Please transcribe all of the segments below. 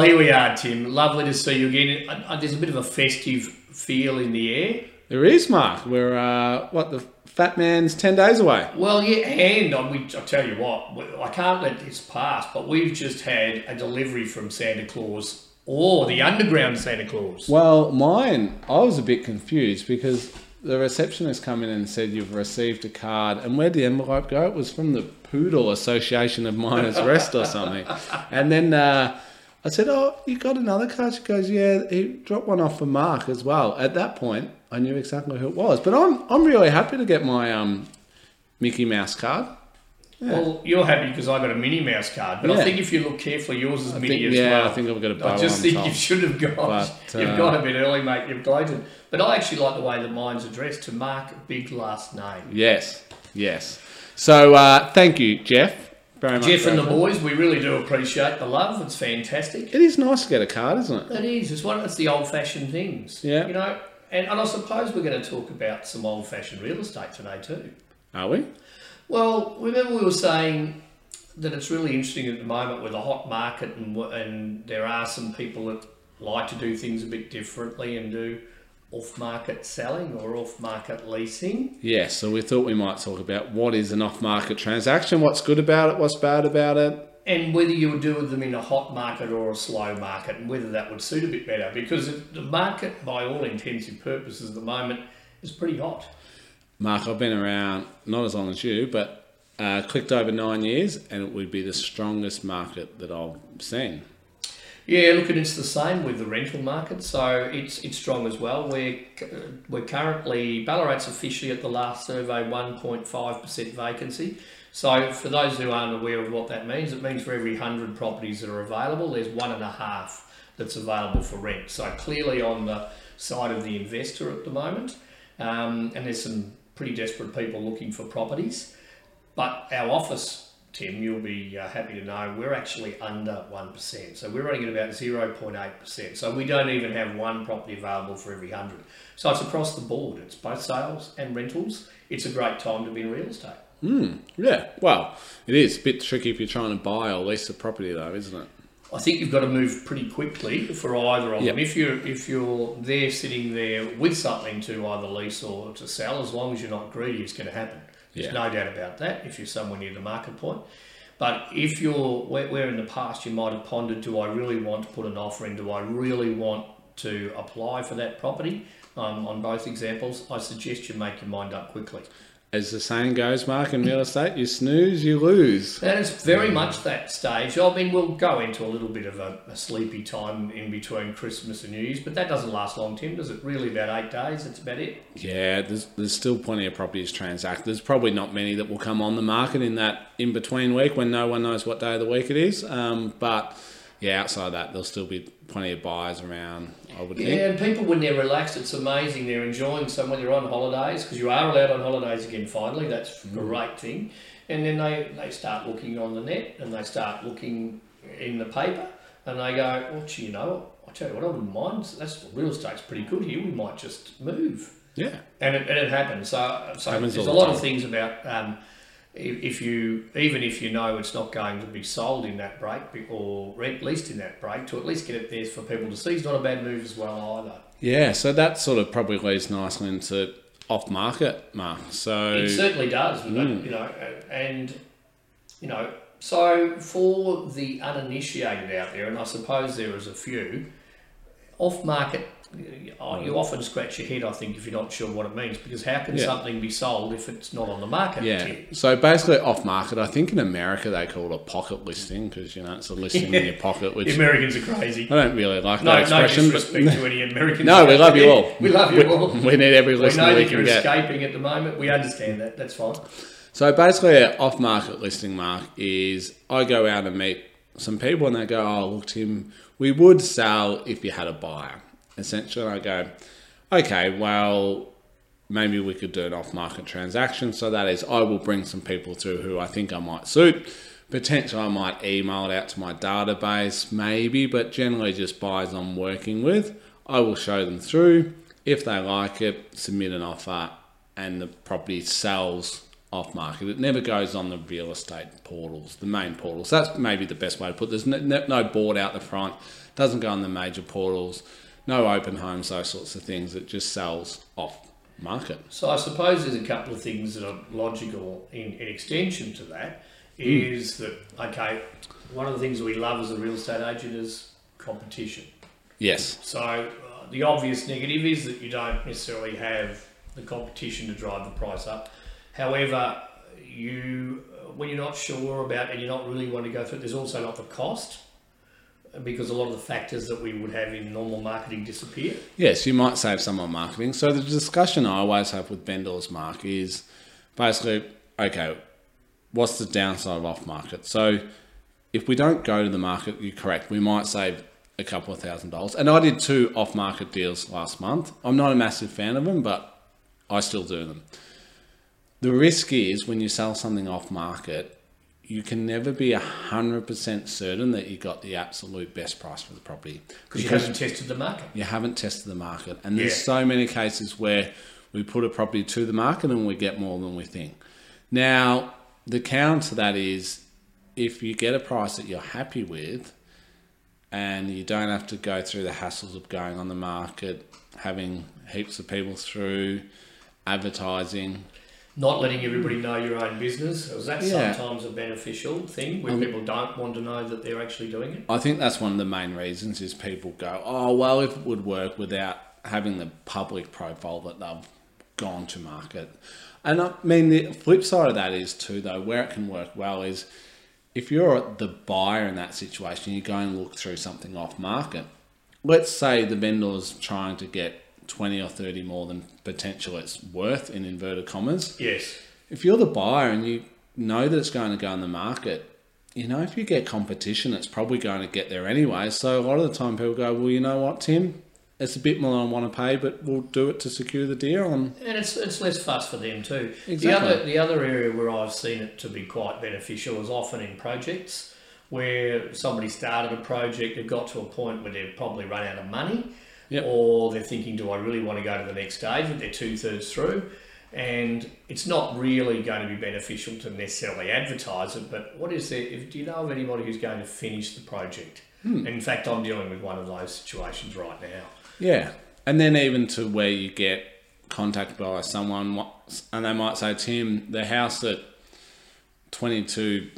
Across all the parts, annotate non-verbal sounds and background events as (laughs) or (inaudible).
Well, here we are, Tim. Lovely to see you again. Uh, uh, There's a bit of a festive feel in the air. There is, Mark. We're, uh, what, the fat man's 10 days away. Well, yeah, and I, we, I tell you what, we- I can't let this pass, but we've just had a delivery from Santa Claus, or the underground Santa Claus. Well, mine, I was a bit confused because the receptionist come in and said you've received a card, and where'd the envelope go? It was from the Poodle Association of Miners Rest or something. (laughs) And then uh, I said, "Oh, you got another card?" She goes, "Yeah, he dropped one off for Mark as well." At that point, I knew exactly who it was. But I'm I'm really happy to get my um, Mickey Mouse card. Well, you're happy because I got a Minnie Mouse card, but I think if you look carefully, yours is I Minnie think, as yeah, well. I think I've got a bow I just think top. you should have got. But, (laughs) You've got a bit early, mate. You've gloated. But I actually like the way that mine's addressed to Mark Big last name. Yes, yes. So uh, thank you, Jeff. Very. Jeff and the boys, we really do appreciate the love. It's fantastic. It is nice to get a card, isn't it? It is. It's one. It's the old-fashioned things. Yeah. You know, and, and I suppose we're going to talk about some old-fashioned real estate today too. Are we? Well, remember we were saying that it's really interesting at the moment with a hot market, and and there are some people that like to do things a bit differently and do off-market selling or off-market leasing. Yes. So we thought we might talk about what is an off-market transaction, what's good about it, what's bad about it. and whether you would do with them in a hot market or a slow market, and whether that would suit a bit better, because the market, by all intensive purposes, at the moment is pretty hot. Mark, I've been around not as long as you, but uh, clicked over nine years, and it would be the strongest market that I've seen. Yeah, look, and it's the same with the rental market, so it's it's strong as well. We're we're currently Ballarat's officially at the last survey one point five percent vacancy. So for those who aren't aware of what that means, it means for every hundred properties that are available, there's one and a half that's available for rent. So clearly on the side of the investor at the moment, um, and there's some pretty desperate people looking for properties. But our office, Tim, you'll be uh, happy to know, we're actually under 1%. So we're running at about 0.8%. So we don't even have one property available for every 100. So it's across the board. It's both sales and rentals. It's a great time to be in real estate. Yeah. Well, it is a bit tricky if you're trying to buy or lease a property, though, isn't it? I think you've got to move pretty quickly for either of Yep. them. If you're if you're there sitting there with something to either lease or to sell, as long as you're not greedy, it's going to happen. There's Yeah. no doubt about that. If you're somewhere near the market point, but if you're where, in the past you might have pondered, do I really want to put an offer in? Do I really want to apply for that property? Um, on both examples, I suggest you make your mind up quickly. As the saying goes, Mark, in real estate, you snooze, you lose. And it's very much that stage. I mean, we'll go into a little bit of a, a sleepy time in between Christmas and New Year's, but that doesn't last long, Tim, does it? Really, about eight days, that's about it. Yeah, there's, there's still plenty of properties transacted. There's probably not many that will come on the market in that in between week when no one knows what day of the week it is. Um, but yeah, outside of that, there'll still be plenty of buyers around, I would think. Yeah, and people, when they're relaxed, it's amazing. They're enjoying some when they're on holidays, because you are allowed on holidays again finally. That's a great thing. And then they, they start looking on the net and they start looking in the paper and they go, well, gee, you know, I tell you what, I wouldn't mind. That's real estate's pretty good here. We might just move. Yeah. and it, and it happens. So, so Happens there's a lot time. of things about um, if, you even if you know it's not going to be sold in that break or rent leased in that break, to at least get it there for people to see is not a bad move as well either. Yeah, so that sort of probably leads nicely into off market, Mark. So It certainly does, Mm. you know, and you know. So for the uninitiated out there, and I suppose there is a few, off market. Uh, oh, you often scratch your head, I think, if you're not sure what it means, because how can Yeah. something be sold if it's not on the market? Yeah. So basically, off market. I think in America they call it a pocket listing because you know it's a listing in your (laughs) pocket, which The Americans are crazy. I don't really like No, that no expression. disrespect to any Americans. No, we love you all. (laughs) we love you all. we need every We listener know we that you're get. escaping at the moment. We understand that. That's fine. So basically, an off market listing, Mark, is I go out and meet some people and they go, Oh, look, Tim, we would sell if you had a buyer. Essentially, I go, Okay, well, maybe we could do an off market transaction. So that is, I will bring some people through who I think I might suit. Potentially, I might email it out to my database, maybe, but generally just buyers I'm working with. I will show them through. If they like it, submit an offer, and the property sells off market. It never goes on the real estate portals, the main portals. That's maybe the best way to put. it. There's no, no board out the front. Doesn't go on the major portals. No open homes, those sorts of things. It just sells off market. So I suppose there's a couple of things that are logical in, in extension to that. Is that okay? One of the things we love as a real estate agent is competition. Yes. So uh, the obvious negative is that you don't necessarily have the competition to drive the price up. However, you when you're not sure about and you're not really want to go through, it, there's also not the cost because a lot of the factors that we would have in normal marketing disappear. Yes, you might save some on marketing. So the discussion I always have with vendors, Mark, is basically okay. What's the downside of off market? So if we don't go to the market, you're correct. We might save a couple of thousand dollars. And I did two off market deals last month. I'm not a massive fan of them, but I still do them. The risk is when you sell something off market, you can never be 100% certain that you got the absolute best price for the property Because you haven't tested the market. you haven't tested the market. And there's Yeah. so many cases where we put a property to the market and we get more than we think. Now, the counter to that is if you get a price that you're happy with and you don't have to go through the hassles of going on the market, having heaps of people through, advertising. Not letting everybody know your own business. Is that Yeah. sometimes a beneficial thing where Um, people don't want to know that they're actually doing it? I think that's one of the main reasons is people go, oh, well, if it would work without having the public profile that they've gone to market. And I mean, the flip side of that is too, though, where it can work well is if you're the buyer in that situation, you go and look through something off market. Let's say the vendor's trying to get 20 or 30 more than potential it's worth in inverted commas Yes. if you're the buyer and you know that it's going to go in the market, you know, if you get competition, it's probably going to get there anyway. So a lot of the time people go, well, you know what, Tim? It's a bit more than I want to pay, but we'll do it to secure the deal. And And it's, it's less fuss for them too. Exactly. The other the other area where I've seen it to be quite beneficial is often in projects where somebody started a project, they've got to a point where they've probably run out of money, Yep. or they're thinking, do I really want to go to the next stage? But they're two thirds through, and it's not really going to be beneficial to necessarily advertise it. But what is there? If, do you know of anybody who's going to finish the project? Hmm. In fact, I'm dealing with one of those situations right now. yeah. And then even to where you get contacted by someone and they might say, Tim, the house at 22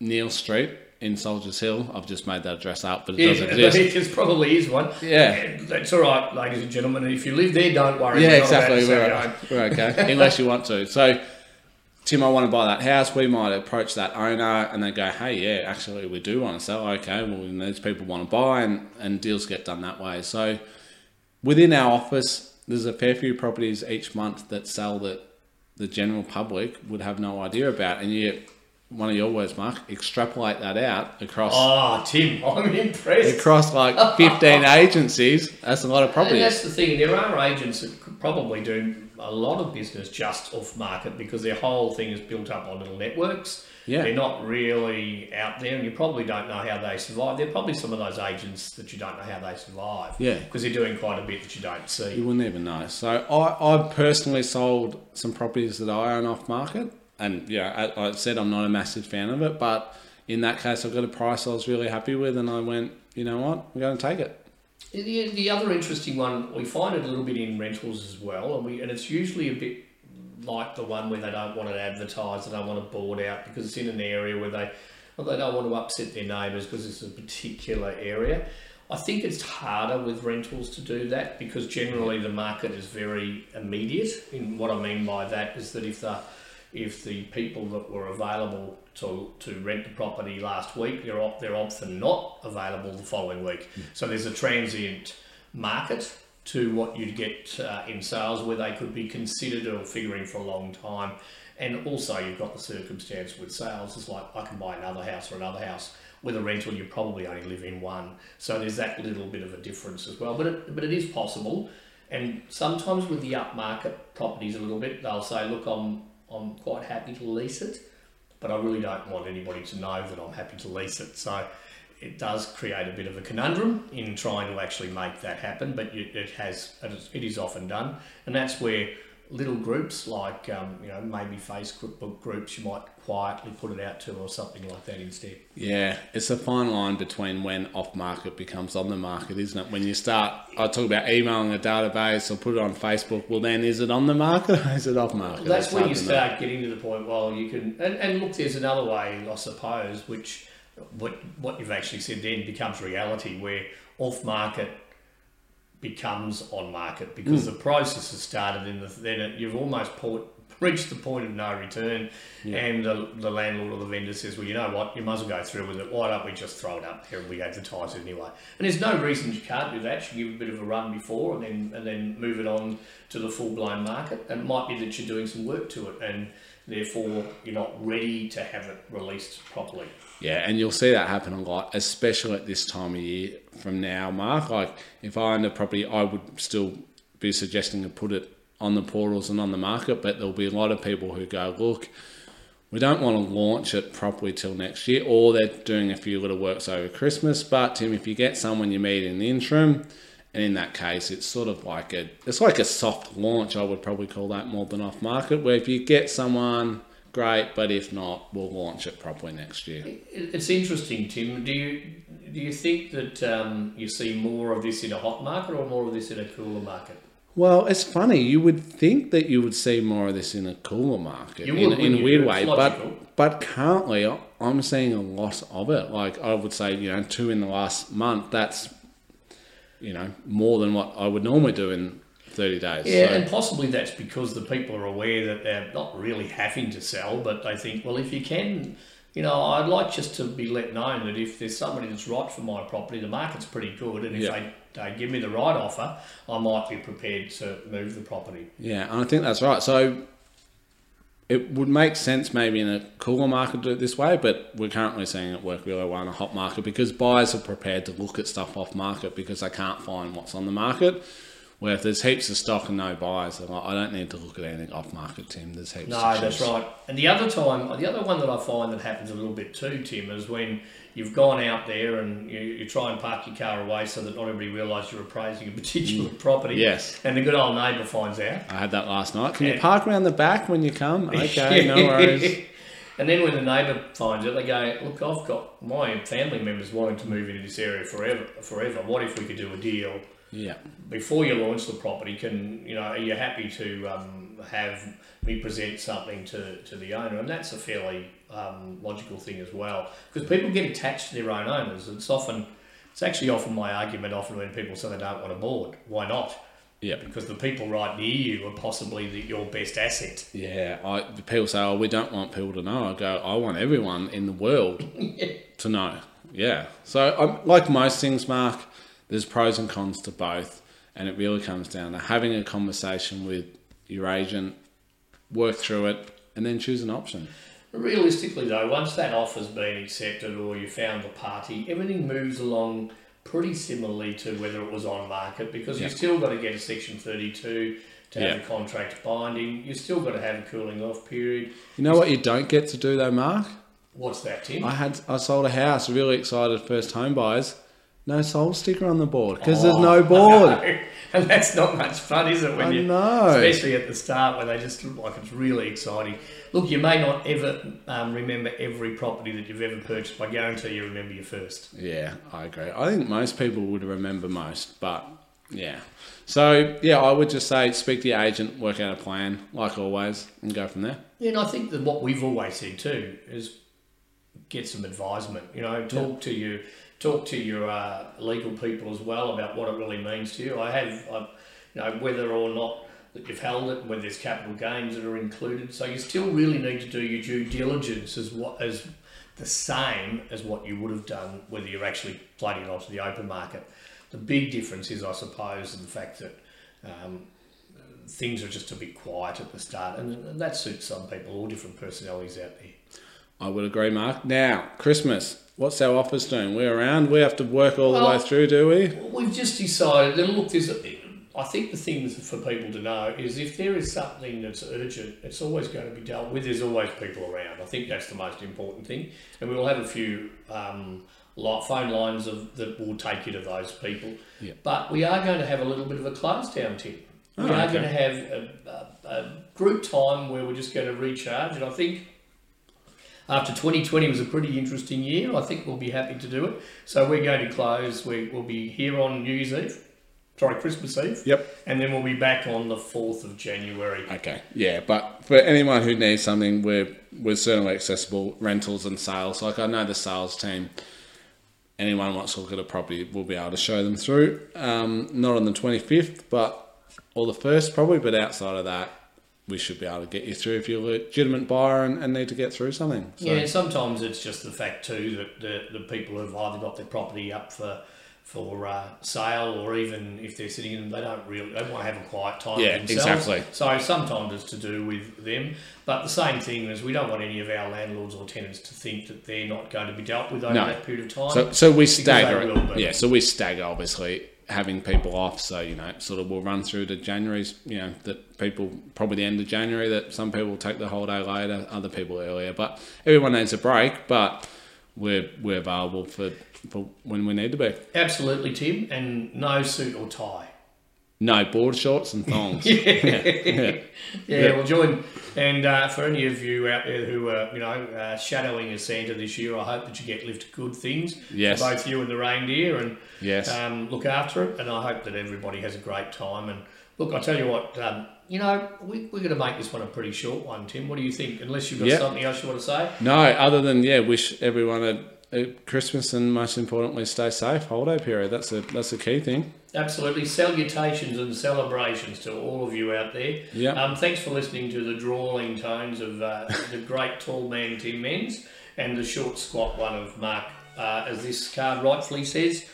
Neil Street in Soldiers Hill, I've just made that address up, but it does Yeah, exist. there probably is one. Yeah. That's all right, ladies and gentlemen. If you live there, don't worry. Yeah, We're not about to exactly. We're, we're okay, (laughs) unless you want to. So, Tim, I want to buy that house. We might approach that owner and they go, hey, yeah, actually, we do want to sell. Okay, well, these people want to buy, and, and deals get done that way. So, within our office, there's a fair few properties each month that sell that the general public would have no idea about. And yet, one of your words, Mark, extrapolate that out across. Oh, Tim, (laughs) I'm impressed. Across like (laughs) 15 agencies, that's a lot of And properties. that's the thing. There are agents that could probably do a lot of business just off market because their whole thing is built up on little networks. Yeah. They're not really out there, and you probably don't know how they survive. They're probably some of those agents that you don't know how they survive. Yeah. Because they're doing quite a bit that you don't see. You wouldn't even know. So I, I've personally sold some properties that I own off market, and yeah, I, I said I'm not a massive fan of it, but in that case, I got a price I was really happy with, and I went, you know what, I'm going to take it. The, the other interesting one, we find it a little bit in rentals as well, and we and it's usually a bit like the one where they don't want it advertised, they don't want it board out because it's in an area where they well, they don't want to upset their neighbours because it's a particular area. I think it's harder with rentals to do that because generally the market is very immediate. And what I mean by that is that if the if the people that were available to, to rent the property last week, they're, op- they're often not available the following week. So there's a transient market to what you'd get uh, in sales where they could be considered or figuring for a long time. And also, you've got the circumstance with sales. It's like I can buy another house or another house. With a rental, you probably only live in one. So there's that little bit of a difference as well. But it, but it is possible. And sometimes with the upmarket properties, a little bit, they'll say, "Look, I'm I'm quite happy to lease it, but I really don't want anybody to know that I'm happy to lease it." So it does create a bit of a conundrum in trying to actually make that happen, but it has it is- often done, and that's where little groups like um, you know maybe Facebook groups you might quietly put it out to or something like that instead. Yeah, it's a fine line between when off market becomes on the market, isn't it? When you start, I talk about emailing a database or put it on Facebook. Well, then is it on the market or (laughs) is it off market? That's it's when you start getting to the point. Well, you can and, and look. There's another way, I suppose, which what what you've actually said then becomes reality, where off market becomes on market because mm. the process has started in the then it, you've almost reached the point of no return. Yeah. and the, the landlord or the vendor says well you know what? You must go through with it. Why don't we just throw it up here and we advertise it anyway? And there's no reason you can't do that. You give a bit of a run before and then and then move it on to the full-blown market. And it might be that you're doing some work to it and therefore you're not ready to have it released properly. Yeah, and you'll see that happen a lot, especially at this time of year from now, Mark. Like, if I owned a property, I would still be suggesting to put it on the portals and on the market, but there'll be a lot of people who go, look, we don't want to launch it properly till next year, or they're doing a few little works over Christmas. But Tim, if you get someone you meet in the interim, and in that case, it's sort of like a it's like a soft launch. I would probably call that more than off market, where if you get someone great, but if not, we'll launch it properly next year. It's interesting, Tim. Do you do you think that um, you see more of this in a hot market or more of this in a cooler market? Well, it's funny. You would think that you would see more of this in a cooler market would, in, in a weird way, but but currently I'm seeing a lot of it. Like I would say, you know, two in the last month. That's you know more than what I would normally do in 30 days. Yeah, so. and possibly that's because the people are aware that they're not really having to sell, but they think, well, if you can, you know, I'd like just to be let known that if there's somebody that's right for my property, the market's pretty good, and if yeah. they, they give me the right offer, I might be prepared to move the property. Yeah, and I think that's right. So it would make sense maybe in a cooler market to do it this way, but we're currently seeing it work really well in a hot market because buyers are prepared to look at stuff off market because they can't find what's on the market. Where if there's heaps of stock and no buyers, like, I don't need to look at anything off market, Tim. There's heaps. No, that's right. And the other time, the other one that I find that happens a little bit too, Tim, is when you've gone out there and you, you try and park your car away so that not everybody realises you're appraising a (laughs) particular mm. property. Yes. And the good old neighbour finds out. I had that last night. Can and, you park around the back when you come? (laughs) Okay, no worries. (laughs) And then when the neighbour finds it, they go, "Look, I've got my family members wanting to move into this area forever. Forever. What if we could do a deal yeah. Before you launch the property, can you know are you happy to um, have me present something to, to the owner? And that's a fairly um, logical thing as well because people get attached to their own owners. It's often it's actually often my argument often when people say they don't want a board. Why not? Yeah. Because the people right near you are possibly the, your best asset. Yeah. I, people say, oh, we don't want people to know. I go, I want everyone in the world (laughs) yeah. to know. Yeah. So, I'm, like most things, Mark, there's pros and cons to both, and it really comes down to having a conversation with your agent, work through it, and then choose an option. Realistically, though, once that offer's been accepted or you found the party, everything moves along pretty similarly to whether it was on market because yep. you've still got to get a Section 32 to have yep. a contract binding. You've still got to have a cooling off period. You know what you don't get to do though, Mark? What's that, Tim? I had I sold a house, really excited first home buyers no soul sticker on the board because oh, there's (laughs) no board. (laughs) And that's not much fun, is it? When I you, know. Especially at the start where they just look like it's really exciting. Look, you may not ever um, remember every property that you've ever purchased, but I guarantee you remember your first. Yeah, I agree. I think most people would remember most, but yeah. So, yeah, I would just say speak to your agent, work out a plan, like always, and go from there. Yeah, and I think that what we've always said too is get some advisement. You know, talk yeah. to you talk to your uh, legal people as well about what it really means to you. I have, I, you know, whether or not that you've held it, whether there's capital gains that are included. So you still really need to do your due diligence as what as the same as what you would have done whether you're actually floating onto the open market. The big difference is, I suppose, the fact that um, things are just a bit quiet at the start, and that suits some people, all different personalities out there. I would agree, Mark. Now, Christmas what's our office doing? We're around. We have to work all well, the way through, do we? We've just decided. And look, there's. I think the thing for people to know is if there is something that's urgent, it's always going to be dealt with. There's always people around. I think that's the most important thing. And we will have a few um, phone lines of that will take you to those people. Yeah. But we are going to have a little bit of a close down, Tim. we Oh, are okay. going to have a, a, a group time where we're just going to recharge, and I think after 2020 was a pretty interesting year. I think we'll be happy to do it. So we're going to close. We, we'll be here on New Year's Eve, sorry, Christmas Eve, Yep. and then we'll be back on the 4th of January. Okay. Yeah, but for anyone who needs something, we're we're certainly accessible rentals and sales. Like I know the sales team. Anyone wants to look at a property, we'll be able to show them through. Um, not on the twenty fifth, but or the first probably. But outside of that, we should be able to get you through if you're a legitimate buyer and, and need to get through something. So, Yeah, sometimes it's just the fact too that the, the people have either got their property up for for uh, sale or even if they're sitting in them, they don't really they want to have a quiet time Yeah, themselves. exactly. So sometimes it's to do with them, but the same thing is we don't want any of our landlords or tenants to think that they're not going to be dealt with over No. that period of time. So, so we stagger it. Yeah, so we stagger obviously having people off. So you know, sort of we'll run through to January's. You know, that people probably the end of January. That some people take the holiday later, other people earlier. But everyone needs a break. But we're we're available for for when we need to be. Absolutely, Tim, and no suit or tie. No board shorts and thongs. (laughs) Yeah, well, join. And uh, for any of you out there who are, you know, uh, shadowing a Santa this year, I hope that you get lifted good things Yes. for both you and the reindeer, and Yes. um, look after it. And I hope that everybody has a great time. And look, I tell you what, um, you know, we, we're going to make this one a pretty short one, Tim. What do you think? Unless you've got Yeah. something else you want to say. No, other than yeah, wish everyone a Christmas and most importantly, stay safe. Holiday period. That's a that's a key thing. Absolutely. Salutations and celebrations to all of you out there. Yeah. Um, thanks for listening to the drawling tones of uh, the great tall man Tim Menz and the short squat one of Mark, uh, as this card rightfully says.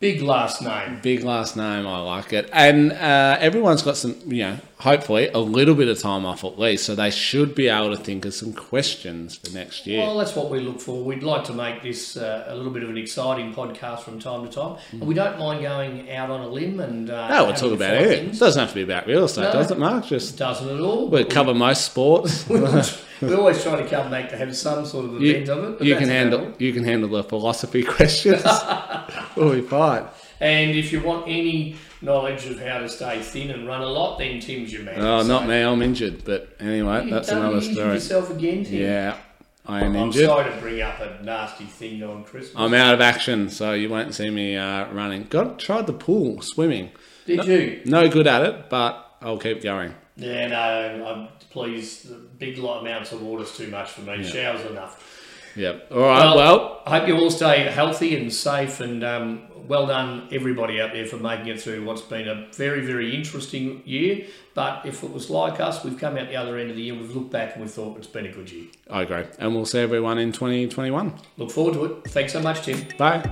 Big last name. Big last name, I like it. And uh, everyone's got some, you know, hopefully a little bit of time off at least, so they should be able to think of some questions for next year. Well, that's what we look for. We'd like to make this uh, a little bit of an exciting podcast from time to time. And we don't mind going out on a limb and. Uh, no, we'll talk about it. It doesn't have to be about real estate, No. does it, Mark? Just Doesn't at all. we cover most sports. (laughs) we always try to come back to have some sort of you, event of it. you can handle you can handle the philosophy (laughs) questions. (laughs) we'll be fine. And if you want any knowledge of how to stay thin and run a lot, then Tim's your man. Oh, So- not me. I'm injured, but anyway, You that's another injure story. yourself again, Tim. Yeah, I am injured. I'm injured. sorry to bring up a nasty thing on Christmas. I'm out of action, so you won't see me uh, running. Got tried the pool, swimming. Did you? No good at it, but I'll keep going. Yeah, no. I'm, please, the big lot amounts of water's too much for me. Showers enough. Yep. All right. Well, I hope you all stay healthy and safe, and um, well done everybody out there for making it through what's been a very, very interesting year. But if it was like us, we've come out the other end of the year, we've looked back and we've thought it's been a good year. I agree. And we'll see everyone in 2021. Look forward to it. Thanks so much, Tim. Bye.